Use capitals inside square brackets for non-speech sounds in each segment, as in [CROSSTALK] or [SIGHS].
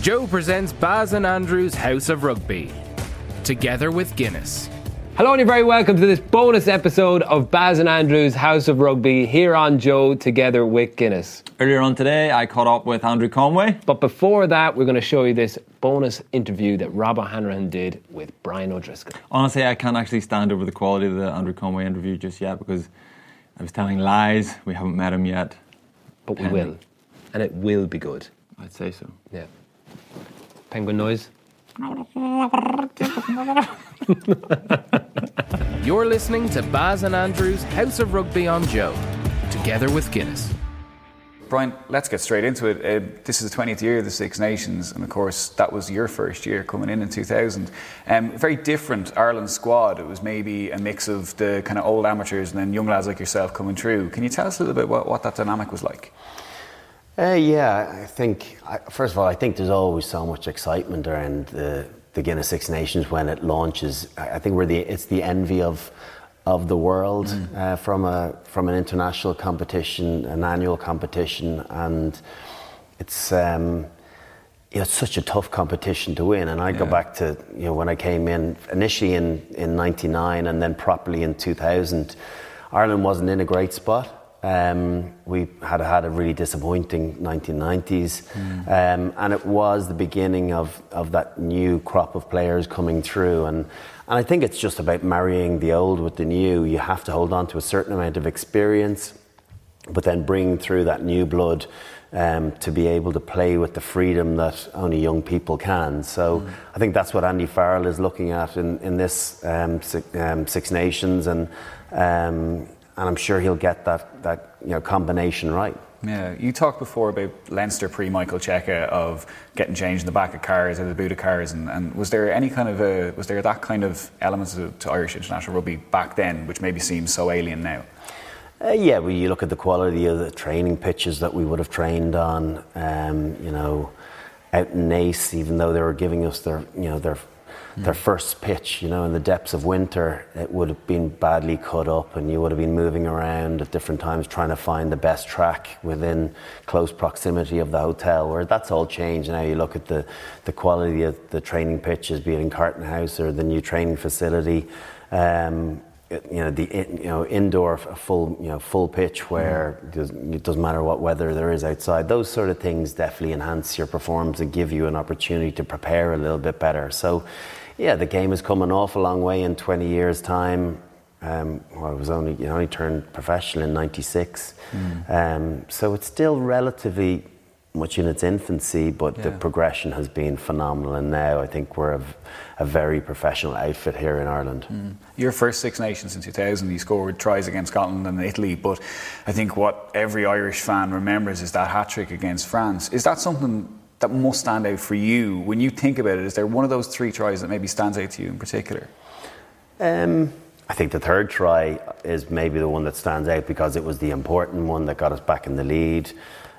Joe presents Baz and Andrew's House of Rugby, together with Guinness. Hello and you're very welcome to this bonus episode of Baz and Andrew's House of Rugby here on Joe together with Guinness. Earlier on today, I caught up with Andrew Conway. But before that, we're going to show you this bonus interview that Rob O'Hanrahan did with Brian O'Driscoll. Honestly, I can't actually stand over the quality of the Andrew Conway interview just yet because I was telling lies. We haven't met him yet. But we Pending. will. And it will be good. I'd say so. Yeah. Penguin noise. [LAUGHS] You're listening to Baz and Andrew's House of Rugby on Joe, together with Guinness. Brian, let's get straight into it. Uh, this is the 20th year of the Six Nations, and of course, that was your first year coming in in 2000. Um, very different Ireland squad. It was maybe a mix of the kind of old amateurs and then young lads like yourself coming through. Can you tell us a little bit what, what that dynamic was like? Uh, yeah, I think, I, first of all, I think there's always so much excitement around the, the Guinness Six Nations when it launches. I I think we're the, it's the envy of, of the world uh, from, a, from an international competition, an annual competition, and it's, um, you know, it's such a tough competition to win. And I go back to you know when I came in initially in in '99 and then properly in 2000. Ireland wasn't in a great spot. Um, we had had a really disappointing 1990s, um, and it was the beginning of, of that new crop of players coming through. And, and I think it's just about marrying the old with the new. You have to hold on to a certain amount of experience but then bring through that new blood um, to be able to play with the freedom that only young people can. So I think that's what Andy Farrell is looking at in, in this um, Six, um, Six Nations, and um, and I'm sure he'll get that that you know combination right. Yeah, you talked before about Leinster pre Michael Cheika of getting changed in the back of cars or the boot of cars, and, and was there any kind of a, was there that kind of element to, to Irish international rugby back then, which maybe seems so alien now? Uh, yeah, well, you look at the quality of the training pitches that we would have trained on. Um, you know, out in Naas, even though they were giving us their, you know, their their first pitch, you know, in the depths of winter, it would have been badly cut up, and you would have been moving around at different times trying to find the best track within close proximity of the hotel. Where that's all changed now. You look at the the quality of the training pitches, be it in Carton House or the new training facility. Um, you know the you know indoor full you know full pitch where it doesn't- it doesn't matter what weather there is outside those sort of things definitely enhance your performance and give you an opportunity to prepare a little bit better so yeah the game has come an awful long way in 20 years time um, well, I was only you know, only turned professional in '96, um, so it's still relatively much in its infancy, but the progression has been phenomenal. And now I think we're a very professional outfit here in Ireland. Your first Six Nations in 2000, you scored tries against Scotland and Italy, but I think what every Irish fan remembers is that hat trick against France. Is that something that must stand out for you when you think about it? Is there one of those three tries that maybe stands out to you in particular? Um, I think the third try is maybe the one that stands out because it was the important one that got us back in the lead.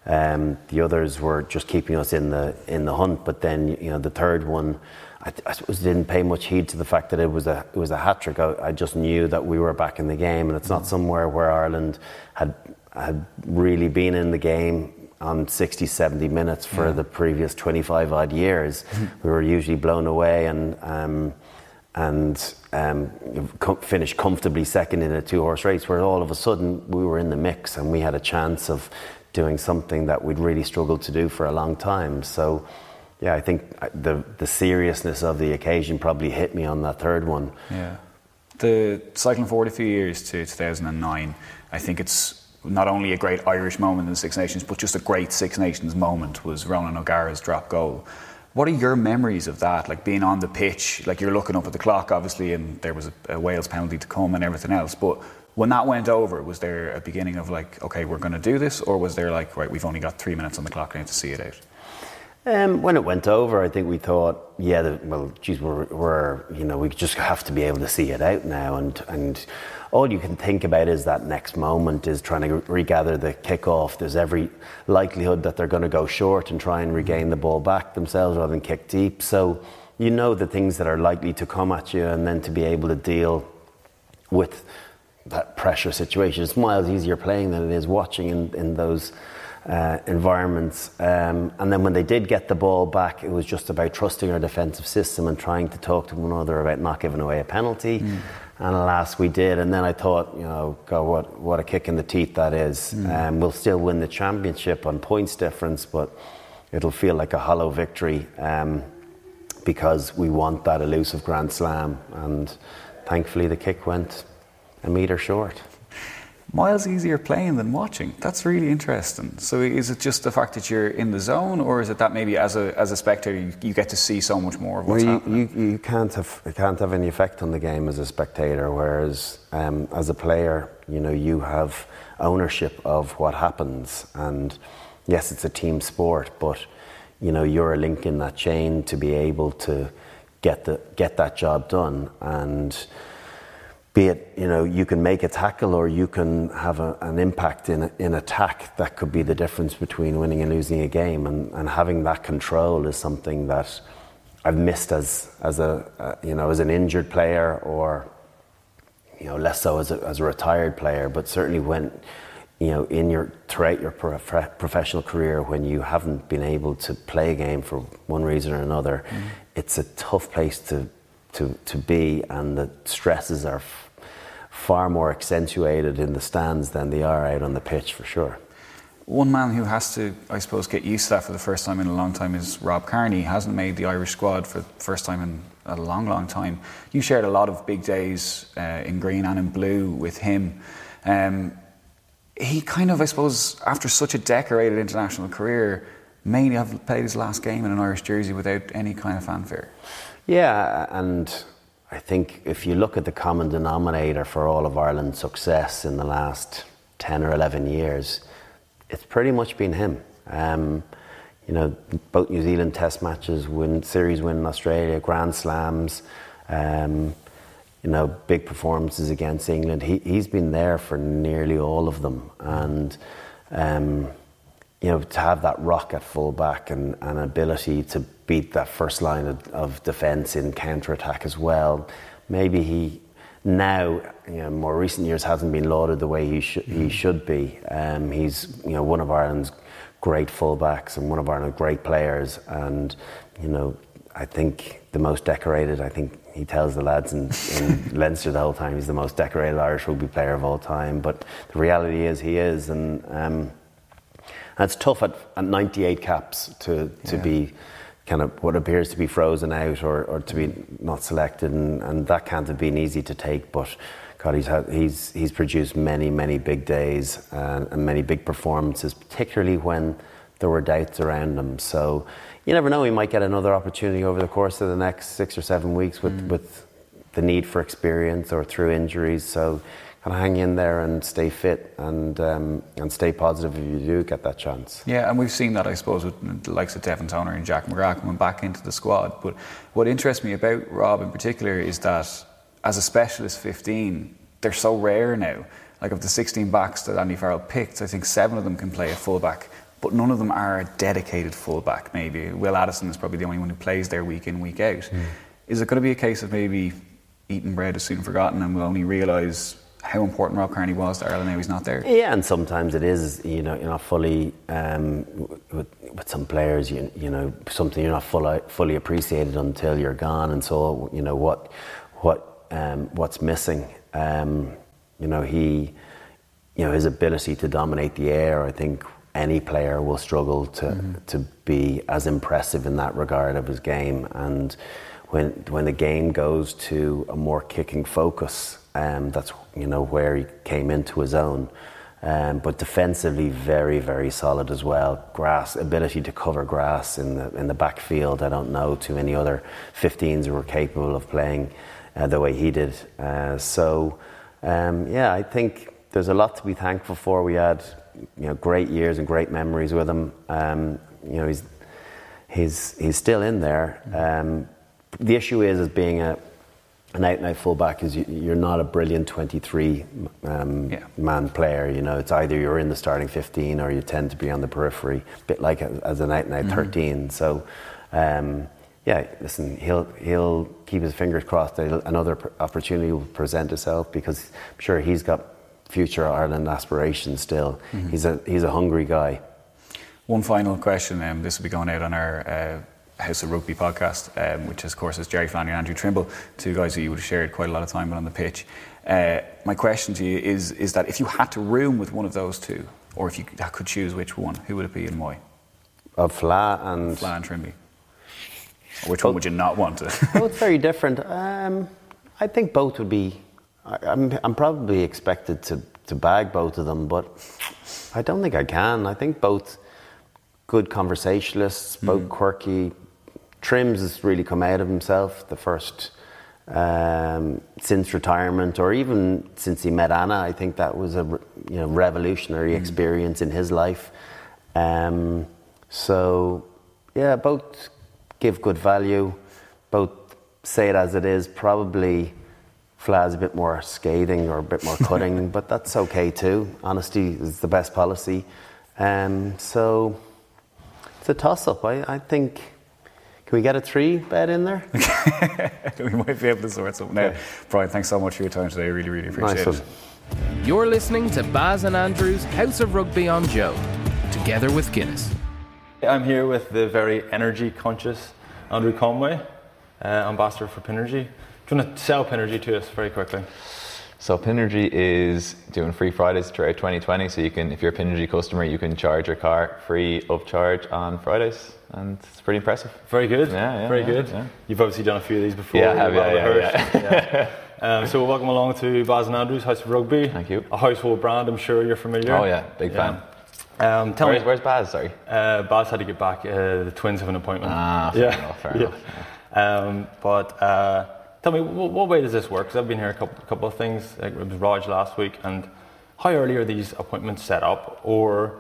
Um, the others were just keeping us in the in the hunt, but then you know the third one, I, I suppose didn't pay much heed to the fact that it was a it was a hat trick. I, I just knew that we were back in the game, and it's not somewhere where Ireland had had really been in the game on 60, 70 minutes for the previous 25 odd years. we were usually blown away and. Um, and um, co- finished comfortably second in a two horse race, where all of a sudden we were in the mix and we had a chance of doing something that we'd really struggled to do for a long time. So, yeah, I think uh, the, the seriousness of the occasion probably hit me on that third one. Yeah. The cycling forward a few years to 2009, I think it's not only a great Irish moment in the Six Nations, but just a great Six Nations moment was Ronan O'Gara's drop goal. What are your memories of that? Like being on the pitch, like you're looking up at the clock, obviously, and there was a, a Wales penalty to come and everything else. But when that went over, was there a beginning of like, okay, we're going to do this, or was there like, right, we've only got three minutes on the clock, need to see it out? Um, when it went over, I think we thought, yeah, the, well, geez, we're, we're, you know, we just have to be able to see it out now, and and all you can think about is that next moment is trying to regather the kickoff. There's every likelihood that they're going to go short and try and regain the ball back themselves rather than kick deep. So you know the things that are likely to come at you, and then to be able to deal with that pressure situation. It's miles easier playing than it is watching in, in those uh, environments. Um, and then when they did get the ball back, it was just about trusting our defensive system and trying to talk to one another about not giving away a penalty. Mm. And alas, we did. And then I thought, you know, God, what, what a kick in the teeth that is. Mm. Um, we'll still win the championship on points difference, but it'll feel like a hollow victory um, because we want that elusive Grand Slam. And thankfully, the kick went a metre short miles easier playing than watching. That's really interesting. So is it just the fact that you're in the zone, or is it that maybe as a as a spectator you, you get to see so much more of what's well, you, happening? You, you can't have you can't have any effect on the game as a spectator, whereas um, as a player, you know you have ownership of what happens, and yes, it's a team sport, but you know you're a link in that chain to be able to get the get that job done and be it you know you can make a tackle or you can have a, an impact in in attack that could be the difference between winning and losing a game and, and having that control is something that I've missed as as a, a you know as an injured player or you know less so as a, as a retired player but certainly when you know in your throughout your prof- professional career when you haven't been able to play a game for one reason or another mm. it's a tough place to to, to be, and the stresses are f- far more accentuated in the stands than they are out on the pitch for sure. One man who has to, I suppose, get used to that for the first time in a long time is Rob Kearney. He hasn't made the Irish squad for the first time in a long, long time. You shared a lot of big days uh, in green and in blue with him. Um, he kind of, I suppose, after such a decorated international career, may have played his last game in an Irish jersey without any kind of fanfare. Yeah, and I think if you look at the common denominator for all of Ireland's success in the last 10 or 11 years, it's pretty much been him. Um, you know, both New Zealand Test matches, win series win in Australia, Grand Slams, um, you know, big performances against England. He, he's been there for nearly all of them, and um, you know, to have that rock at fullback and an ability to beat that first line of, of defence in counter attack as well. Maybe he now, you know, more recent years hasn't been lauded the way he, sh- he mm. should be. Um, he's you know one of Ireland's great fullbacks and one of Ireland's great players, and you know I think the most decorated. I think he tells the lads in, in [LAUGHS] Leinster the whole time he's the most decorated Irish rugby player of all time. But the reality is he is, and um, it's tough at, at 98 caps to to yeah. be kind of what appears to be frozen out or, or to be not selected, and, and that can't have been easy to take. But God, he's had, he's he's produced many many big days and, and many big performances, particularly when there were doubts around him. So you never know; he might get another opportunity over the course of the next six or seven weeks with mm. with the need for experience or through injuries. So kind of hang in there and stay fit and um, and stay positive if you do get that chance. Yeah, and we've seen that I suppose with the likes of Devin Toner and Jack McGrath coming back into the squad. But what interests me about Rob in particular is that as a specialist 15, they're so rare now. Like of the 16 backs that Andy Farrell picked, I think seven of them can play a fullback. But none of them are a dedicated fullback. Maybe Will Addison is probably the only one who plays there week in, week out. Mm. Is it going to be a case of maybe eating bread is soon forgotten and we'll only realise how important Rob Kearney was to Ireland now he's not there. Yeah, and sometimes it is, you know, you're not fully, um, with, with some players, you, you know, something you're not fully, fully appreciated until you're gone. And so, you know, what, what, um, what's missing, um, you know, he, you know, his ability to dominate the air, I think any player will struggle to, mm-hmm. to be as impressive in that regard of his game. And when, when the game goes to a more kicking focus, um, that's you know where he came into his own. Um, but defensively, very, very solid as well. Grass ability to cover grass in the in the backfield. I don't know too many other 15s who were capable of playing uh, the way he did. Uh, so, um, yeah, I think there's a lot to be thankful for. We had you know great years and great memories with him. Um, you know, he's he's he's still in there. Um, the issue is, as being a an out and out fullback is you, are not a brilliant 23 um, yeah. man player. You know, it's either you're in the starting 15 or you tend to be on the periphery, a bit like a, as an out and out mm-hmm. 13. So, um, yeah, listen, he'll he'll keep his fingers crossed that another opportunity will present itself because I'm sure he's got future Ireland aspirations still. Mm-hmm. He's a he's a hungry guy. One final question. Um, this will be going out on our uh, House of Rugby podcast, um, which, of course, is Jerry Flannery and Andrew Trimble, two guys who you would have shared quite a lot of time with on the pitch. Uh, my question to you is, is that if you had to room with one of those two, or if you could choose which one, who would it be and why? Of Fla and. Fla and Trimby. Which one would you not want to? well, it's very different. Um, I think both would be. I, I'm, I'm probably expected to, to bag both of them, but I don't think I can. I think both good conversationalists, both mm. quirky. Trims has really come out of himself the first um, since retirement, or even since he met Anna. I think that was a you know revolutionary mm. experience in his life. Um, so yeah, both give good value, both say it as it is. Probably Fla's a bit more scathing or a bit more [LAUGHS] cutting, but that's okay too. Honesty is the best policy. Um, so it's a toss up. I, I, think. Can we get a three bed in there? [LAUGHS] we might be able to sort something out. Brian, thanks so much for your time today. I really, really appreciate nice it. You're listening to Baz and Andrew's House of Rugby on Joe, together with Guinness. I'm here with the very energy conscious Andrew Conway, uh, ambassador for Pinergy. Do you want to sell Pinergy to us very quickly? So Pinergy is doing free Fridays throughout 2020. So you can, if you're a Pinergy customer, you can charge your car free of charge on Fridays, and it's pretty impressive. Very good. Yeah, yeah very yeah, good. Yeah. You've obviously done a few of these before. Yeah, have, [LAUGHS] yeah, um, so welcome along to Baz and Andrews House of Rugby. Thank you. A household brand, I'm sure you're familiar. Oh yeah, big fan. Um, tell where's, me, where's Baz? Sorry, uh, Baz had to get back. Uh, the twins have an appointment. Ah, fair yeah. enough. Fair enough. Um, but. Uh, Tell me, what, what way does this work? Because I've been here a couple, couple of things. Like it was Raj last week, and how early are these appointments set up, or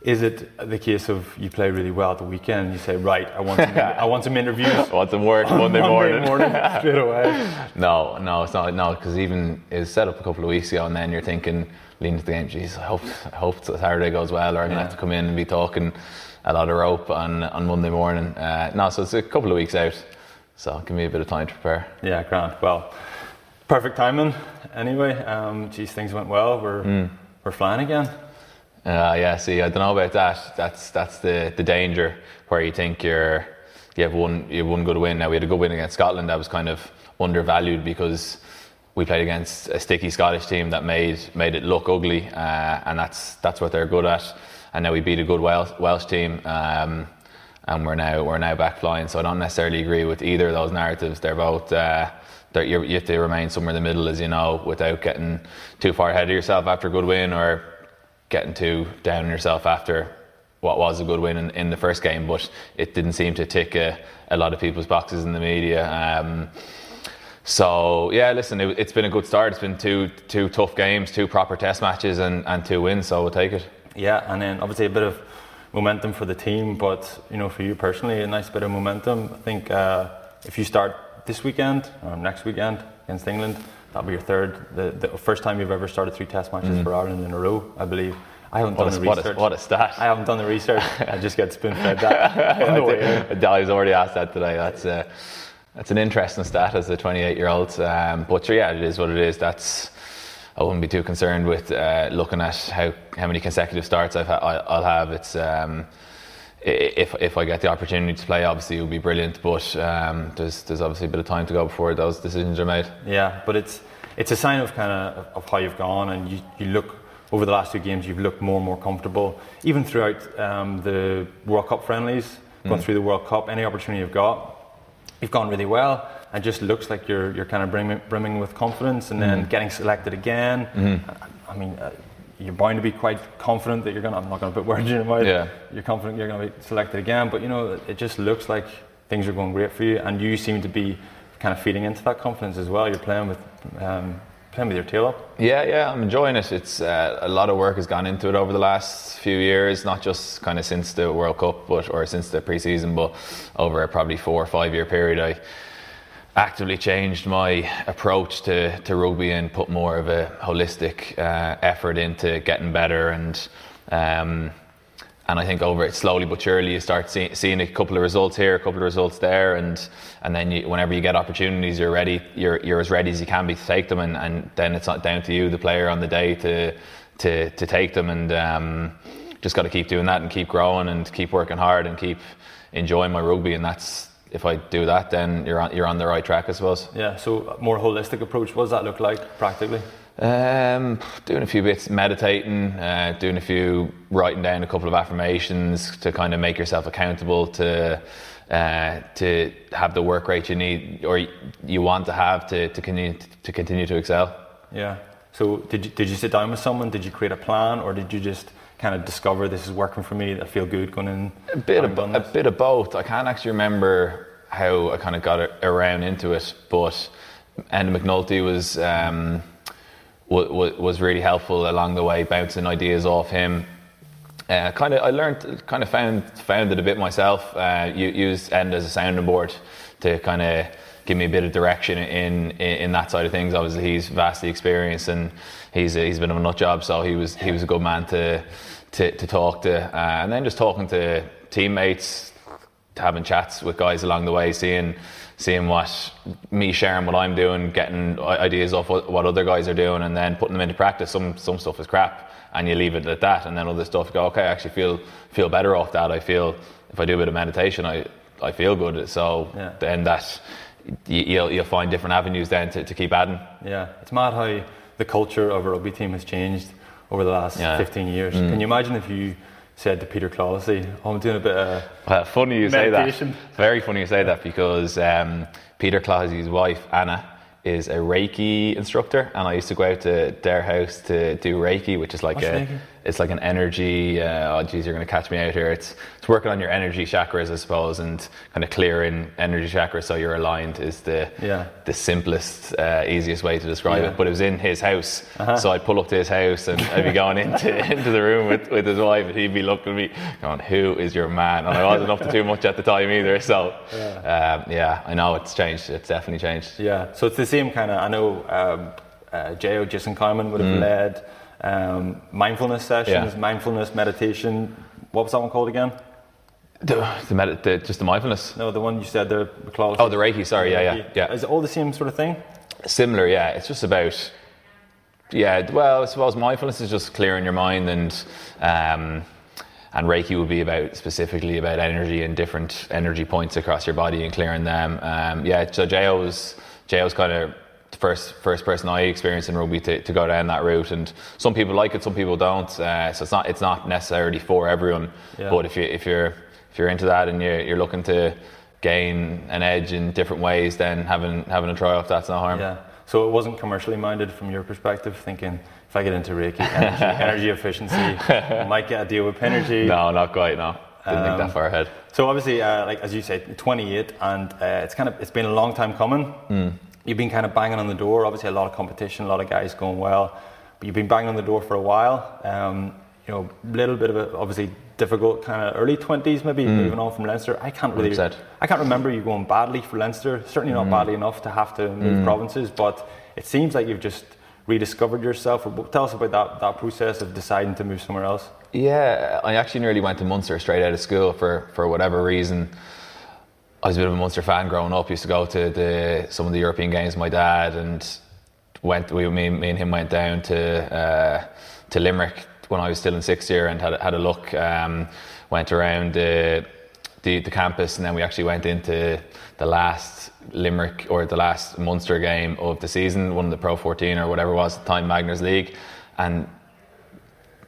is it the case of you play really well at the weekend? You say, right, I want some, [LAUGHS] I want some interviews. I [LAUGHS] want some work Monday, Monday morning. morning straight away. [LAUGHS] No, no, it's not. No, because even it was set up a couple of weeks ago, and then you're thinking, leading to the game, geez, I hope, I hope Saturday goes well, or I'm yeah. gonna have to come in and be talking a lot of rope on on Monday morning. Uh, no, so it's a couple of weeks out. So give me a bit of time to prepare. Yeah, Grant. Well, perfect timing. Anyway, um, geez, things went well. We're mm. we're flying again. Uh, yeah. See, I don't know about that. That's that's the the danger where you think you're you have one you have one good win. Now we had a good win against Scotland. That was kind of undervalued because we played against a sticky Scottish team that made made it look ugly, uh, and that's that's what they're good at. And now we beat a good Welsh, Welsh team. Um, and we're now we're now back flying. So I don't necessarily agree with either of those narratives. They're both. Uh, they're, you have to remain somewhere in the middle, as you know, without getting too far ahead of yourself after a good win, or getting too down on yourself after what was a good win in, in the first game. But it didn't seem to tick a, a lot of people's boxes in the media. Um, so yeah, listen, it, has been a good start. It's been two two tough games, two proper test matches, and, and two wins. So we'll take it. Yeah, and then obviously a bit of momentum for the team, but you know, for you personally, a nice bit of momentum. I think uh, if you start this weekend or next weekend against England, that'll be your third, the, the first time you've ever started three Test matches mm. for Ireland in a row, I believe. I haven't what done a, the research. What a, what a stat! I haven't done the research. I just get spoon fed that. [LAUGHS] I was already asked that today. That's uh, that's an interesting stat as a 28 year old. Um, but yeah, it is what it is. That's I wouldn't be too concerned with uh, looking at how, how many consecutive starts I've ha- I'll have. It's um, if if I get the opportunity to play, obviously it would be brilliant. But um, there's there's obviously a bit of time to go before those decisions are made. Yeah, but it's it's a sign of kind of of how you've gone, and you, you look over the last two games, you've looked more and more comfortable, even throughout um, the World Cup friendlies, going mm. through the World Cup. Any opportunity you've got, you've gone really well and just looks like you're you're kind of brimming, brimming with confidence, and then mm-hmm. getting selected again. Mm-hmm. I mean. Uh, you're bound to be quite confident that you're going to, I'm not going to put words in your mouth, yeah. you're confident you're going to be selected again, but you know, it just looks like things are going great for you, and you seem to be kind of feeding into that confidence as well. You're playing with, um, playing with your tail up. Yeah, yeah, I'm enjoying it. It's uh, a lot of work has gone into it over the last few years, not just kind of since the World Cup, but or since the preseason, but over a probably four or five year period. I actively changed my approach to, to rugby and put more of a holistic uh, effort into getting better and um, and I think over it slowly but surely you start see, seeing a couple of results here, a couple of results there, and and then you, whenever you get opportunities, you're ready. You're you're as ready as you can be to take them, and, and then it's not down to you, the player on the day, to to to take them. And um, just got to keep doing that and keep growing and keep working hard and keep enjoying my rugby. And that's if I do that, then you're on you're on the right track, I suppose. Yeah. So more holistic approach. What does that look like practically? Um, doing a few bits, meditating, uh, doing a few, writing down a couple of affirmations to kind of make yourself accountable to uh, to have the work rate you need or you want to have to, to continue to continue to excel. Yeah. So did you, did you sit down with someone? Did you create a plan, or did you just kind of discover this is working for me? I feel good going in. A bit of a bit of both. I can't actually remember how I kind of got around into it, but Enda McNulty was um, was, was really helpful along the way, bouncing ideas off him. Uh, kind of, I learned, kind of found found it a bit myself. Uh, used Enda as a sounding board to kind of give me a bit of direction in, in in that side of things. Obviously, he's vastly experienced and he's he's been a nut job, so he was he was a good man to to, to talk to. Uh, and then just talking to teammates, having chats with guys along the way, seeing seeing what me sharing what I'm doing, getting ideas off what, what other guys are doing, and then putting them into practice. Some some stuff is crap, and you leave it at that, and then other stuff go, okay, I actually feel feel better off that. I feel if I do a bit of meditation, I I feel good. So Yeah. then that you, you'll you'll find different avenues then to, to keep adding. Yeah, it's mad how the culture of a rugby team has changed over the last Yeah. 15 years. Mm. Can you imagine if you said to Peter Clohessy, "Oh, I'm doing a bit of Well, funny you say Meditation. that. Very funny you say that because um, Peter Clohessy's wife Anna is a Reiki instructor, and I used to go out to their house to do Reiki, which is like What's a Reiki? It's like an energy. Uh, oh, geez, you're going to catch me out here. It's it's working on your energy chakras, I suppose, and kind of clearing energy chakras so you're aligned is the Yeah. the simplest, uh, easiest way to describe Yeah. Uh-huh. it. But it was in his house, so I'd pull up to his house and I'd be going into [LAUGHS] into the room with, with his wife, and he'd be looking at me, going, "Who is your man?" And I wasn't up to too much at the time either. So, yeah, um, yeah I know it's changed. It's definitely changed. Yeah, so it's the same kind of. I know um, uh, J.O. Jason Carmen would have led um, mindfulness sessions, Yeah. mindfulness meditation. What was that one called again? The, the, med- the just the mindfulness. No, the one you said the clause. Oh, the Reiki. Sorry, yeah, yeah, yeah. Is it all the same sort of thing? Similar, yeah. It's just about, yeah. Well, I suppose mindfulness is just clearing your mind, and um, and Reiki would be about specifically about energy and different energy points across your body and clearing them. Um, yeah. So Jo was Jo was kind of first first person I experienced in rugby to, to go down that route, and some people like it, some people don't. Uh, so it's not it's not necessarily for everyone. Yeah. But if you if you're if you're into that and you're, you're looking to gain an edge in different ways, then having having a try off that's no harm. Yeah. So it wasn't commercially minded from your perspective, thinking if I get into Reiki, energy, [LAUGHS] energy efficiency, I might get a deal with Pinergy. No, not quite. No, didn't think Um, that far ahead. So obviously, uh, like as you said, 28, and uh, it's kind of it's been a long time coming. Hmm. You've been kind of banging on the door. Obviously, a lot of competition, a lot of guys going well, but you've been banging on the door for a while. Um, you know, little bit of a obviously difficult kind of early 20s, maybe hmm. moving on from Leinster. I can't really, 100%. I can't remember you going badly for Leinster. Certainly not hmm. badly enough to have to move hmm. provinces, but it seems like you've just rediscovered yourself. Tell us about that that process of deciding to move somewhere else. Yeah, I actually nearly went to Munster straight out of school for, for whatever reason. I was a bit of a Munster fan growing up. Used to go to the some of the European games with my dad, and went. We, me, me and him went down to uh, to Limerick when I was still in sixth year and had a- had a look. Um, went around the, the the campus, and then we actually went into the last Limerick or the last Munster game of the season, one of the Pro 14 or whatever it was at the time, Magners League, and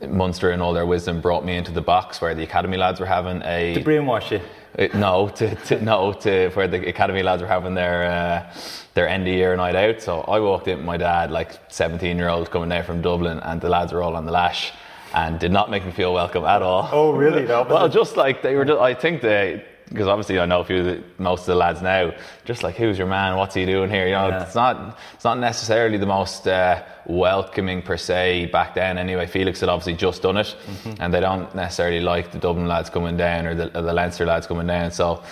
Munster in all their wisdom brought me into the box where the academy lads were having a To brainwash you. Uh, no to, to no to where the academy lads were having their uh, their end of year night out. So I walked in with my dad, like 17 year old coming down from Dublin, and the lads were all on the lash. And did not make me feel welcome at all. Oh, really? [LAUGHS] Well, just like they were. Just, I think they, because obviously I know a few, of the, most of the lads now. Just like, who's your man? What's he doing here? You know, Yeah. it's not. It's not necessarily the most uh, welcoming per se back then. Anyway, Felix had obviously just done it, Mm-hmm. and they don't necessarily like the Dublin lads coming down or the, or the Leinster lads coming down. So.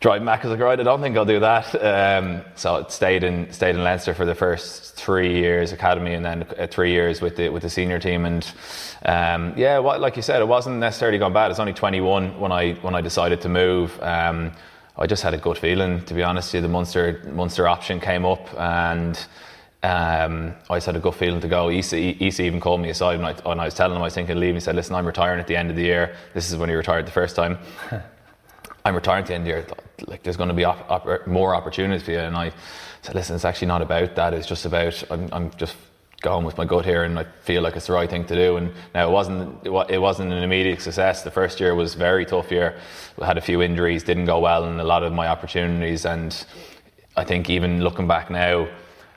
Drive back as a right, I don't think I'll do that. Um, so it stayed in stayed in Leinster for the first three years academy, and then uh, three years with the with the senior team. And um, yeah, what, like you said, it wasn't necessarily gone bad. It's only 21 when I when I decided to move. Um, I just had a good feeling, to be honest. you. The Munster Munster option came up, and um, I just had a good feeling to go. Isa even called me aside when I, when I was telling him I was thinking of leaving. He said, "Listen, I'm retiring at the end of the year. This is when he retired the first time. [LAUGHS] I'm retiring to year. Like, there's going to be op- op- more opportunities for you." And I said, "Listen, it's actually not about that. It's just about I'm, I'm just going with my gut here, and I feel like it's the right thing to do." And now it wasn't it, wasn't an immediate success. The first year was very tough year. We had a few injuries, didn't go well, and a lot of my opportunities. And I think even looking back now.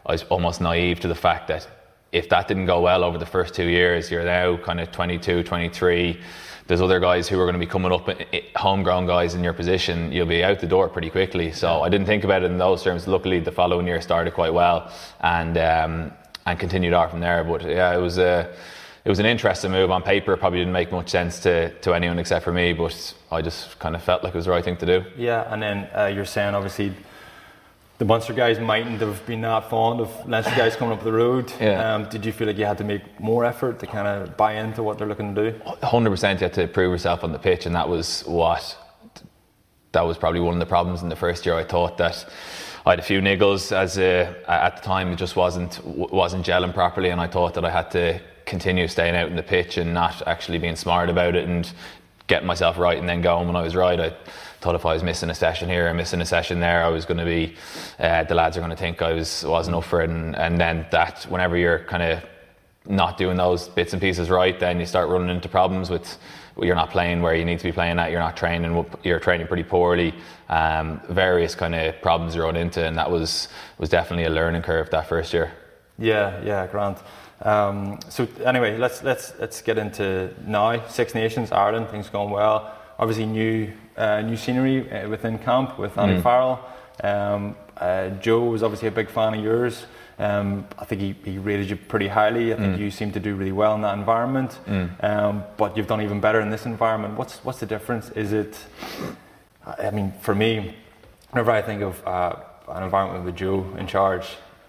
I was almost naive to the fact that if that didn't go well over the first two years, you're now kind of 22, 23. There's other guys who are going to be coming up, homegrown guys in your position. You'll be out the door pretty quickly. So I didn't think about it in those terms. Luckily, the following year started quite well and um, and continued on from there. But yeah, it was a it was an interesting move on paper. It probably didn't make much sense to, to anyone except for me, but I just kind of felt like it was the right thing to do. Yeah, and then uh, you're saying obviously the Munster guys mightn't have been that fond of Leinster guys coming up the road. Yeah. Um, did you feel like you had to make more effort to kind of buy into what they're looking to do? 100% you had to prove yourself on the pitch, and that was what that was probably one of the problems in the first year. I thought that I had a few niggles as a, at the time it just wasn't wasn't gelling properly, and I thought that I had to continue staying out in the pitch and not actually being smart about it and getting myself right and then going when I was right. I thought if I was missing a session here and missing a session there, I was going to be uh, the lads are going to think I was wasn't up for it, and, and then that whenever you're kind of not doing those bits and pieces right, then you start running into problems with you're not playing where you need to be playing at. You're not training. You're training pretty poorly. Um, various kind of problems you run into, and that was was definitely a learning curve that first year. Yeah, yeah, Grant. Um, so anyway, let's let's let's get into now. Six Nations, Ireland, things going well. Obviously, new uh, new scenery uh, within camp with Andy Mm. Farrell. Um, uh, Joe was obviously a big fan of yours. Um, I think he, he rated you pretty highly. I think Mm. you seem to do really well in that environment. Um, but you've done even better in this environment. What's what's the difference? Is it? I I mean, for me, whenever I think of uh, an environment with Joe in charge,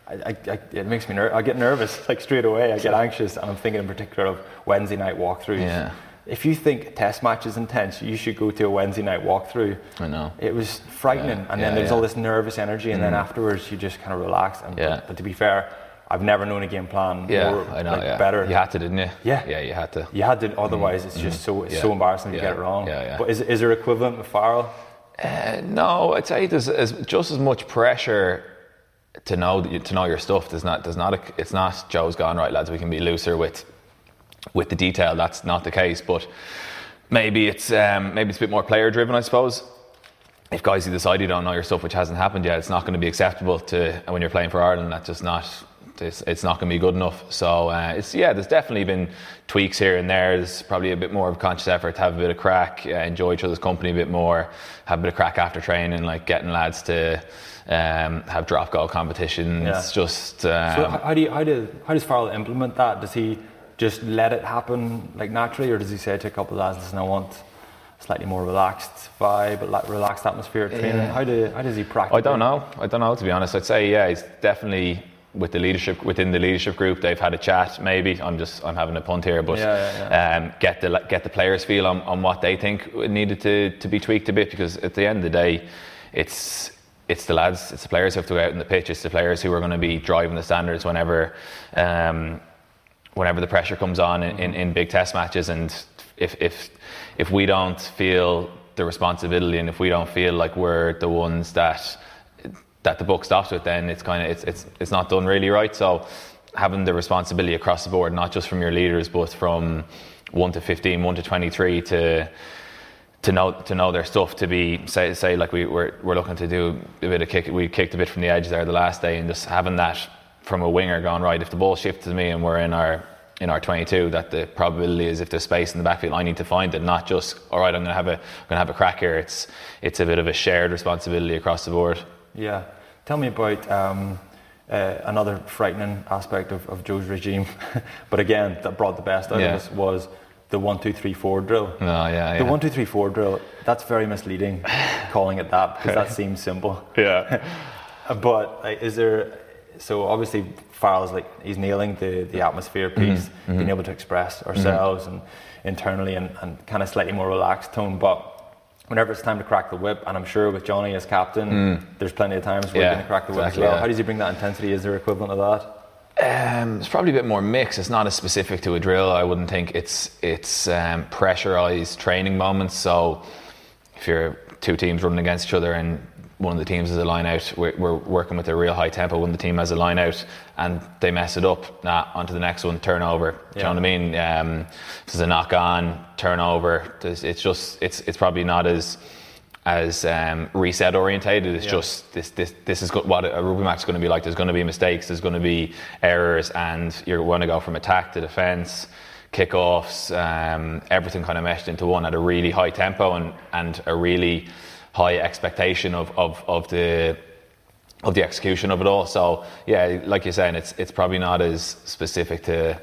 I, I, it makes me ner- I get nervous [LAUGHS] like straight away. I get anxious, and I'm thinking in particular of Wednesday night walkthroughs. Yeah. If you think test match is intense, you should go to a Wednesday night walkthrough. I know. It was frightening, Yeah, and yeah, then there's yeah. all this nervous energy, and then Mm. afterwards you just kind of relax. And, Yeah. but, but to be fair, I've never known a game plan Yeah, more I know. like, yeah. better. You had to, didn't you? Yeah. Yeah, you had to. You had to, otherwise it's just so it's Yeah. so embarrassing to get it wrong. Yeah, yeah. But is, is there equivalent with Farrell? Uh, no, I'd say there's as, just as much pressure to know to know your stuff. does not. There's not. It's not. Joe's gone right, lads. We can be looser with with the detail. That's not the case. But maybe it's um, maybe it's a bit more player driven. I suppose. If guys you decide you don't know your stuff, which hasn't happened yet, it's not going to be acceptable to when you're playing for Ireland. That's just not. It's, it's not going to be good enough. So uh, it's yeah. There's definitely been tweaks here and there. There's probably a bit more of a conscious effort to have a bit of crack, uh, enjoy each other's company a bit more, have a bit of crack after training, like getting lads to um, have drop goal competitions. Yeah. Just um, So how do you, how do how does Farrell implement that? Does he just let it happen like naturally, or does he say to a couple of lads, "Listen, I want a slightly more relaxed vibe, a like, relaxed atmosphere at training"? Yeah. How do how does he practice? I don't know. I don't know to be honest. I'd say yeah, he's definitely with the leadership within the leadership group. They've had a chat. Maybe I'm just I'm having a punt here, but Yeah, yeah, Um, get the get the players feel on, on what they think needed to to be tweaked a bit because at the end of the day, it's it's the lads, it's the players who have to go out in the pitch. It's the players who are going to be driving the standards whenever. Um, whenever the pressure comes on in, in, in big test matches and if, if if we don't feel the responsibility and if we don't feel like we're the ones that that the book stops with then it's kind of it's, it's it's not done really right. So having the responsibility across the board not just from your leaders but from 1 to 15 1 to 23 to to know to know their stuff to be say say like we we're, we're looking to do a bit of kick we kicked a bit from the edge there the last day and just having that from a winger going right if the ball shifts to me and we're in our in our 22 that the probability is if there's space in the backfield I need to find it not just all right I'm going to have a I'm going to have a crack here. It's it's a bit of a shared responsibility across the board Yeah. Tell me about um, uh, another frightening aspect of, of Joe's regime, [LAUGHS] but again, that brought the best out Yeah. of us was the one, two, three, four drill. oh yeah The yeah one, two, three, four drill. That's very misleading, [SIGHS] calling it that because that seems simple. yeah [LAUGHS] But like, is there? So obviously, Farrell's like he's nailing the the atmosphere Mm-hmm. piece, being able to express ourselves and internally and, and kind of slightly more relaxed tone. But whenever it's time to crack the whip, and I'm sure with Johnny as captain, there's plenty of times where Mm. Yeah, you're going to crack the whip exactly, as well. yeah. How does he bring that intensity? Is there equivalent of that? Um, it's probably a bit more mixed. It's not as specific to a drill. I wouldn't think it's it's um, pressurized training moments. So if you're two teams running against each other and one of the teams has a line out, we're, we're working with a real high tempo. When the team has a line out and they mess it up, nah, onto the next one, turnover. Do you know what I mean? Um, if there's a knock on, turnover. It's just it's it's probably not as as um, reset orientated. It's just this this this is what a rugby match is going to be like. There's going to be mistakes. There's going to be errors, and you're going to go from attack to defence, kickoffs, um, everything kind of meshed into one at a really high tempo and and a really high expectation of of, of the of the execution of it all. So yeah, like you're saying, it's it's probably not as specific to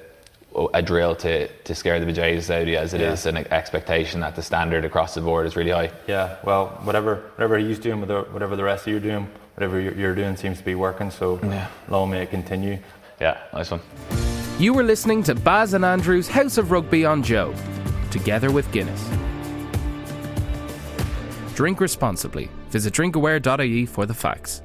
a drill to, to scare the bejesus out of you as it is Yeah. an expectation that the standard across the board is really high. Yeah, well, whatever whatever he's doing, whatever whatever the rest of you are doing, whatever you're, you're doing seems to be working. So Yeah. long may it continue. Yeah, nice one. You were listening to Baz and Andrew's House of Rugby on Joe, together with Guinness. Drink responsibly. Visit drinkaware.ie for the facts.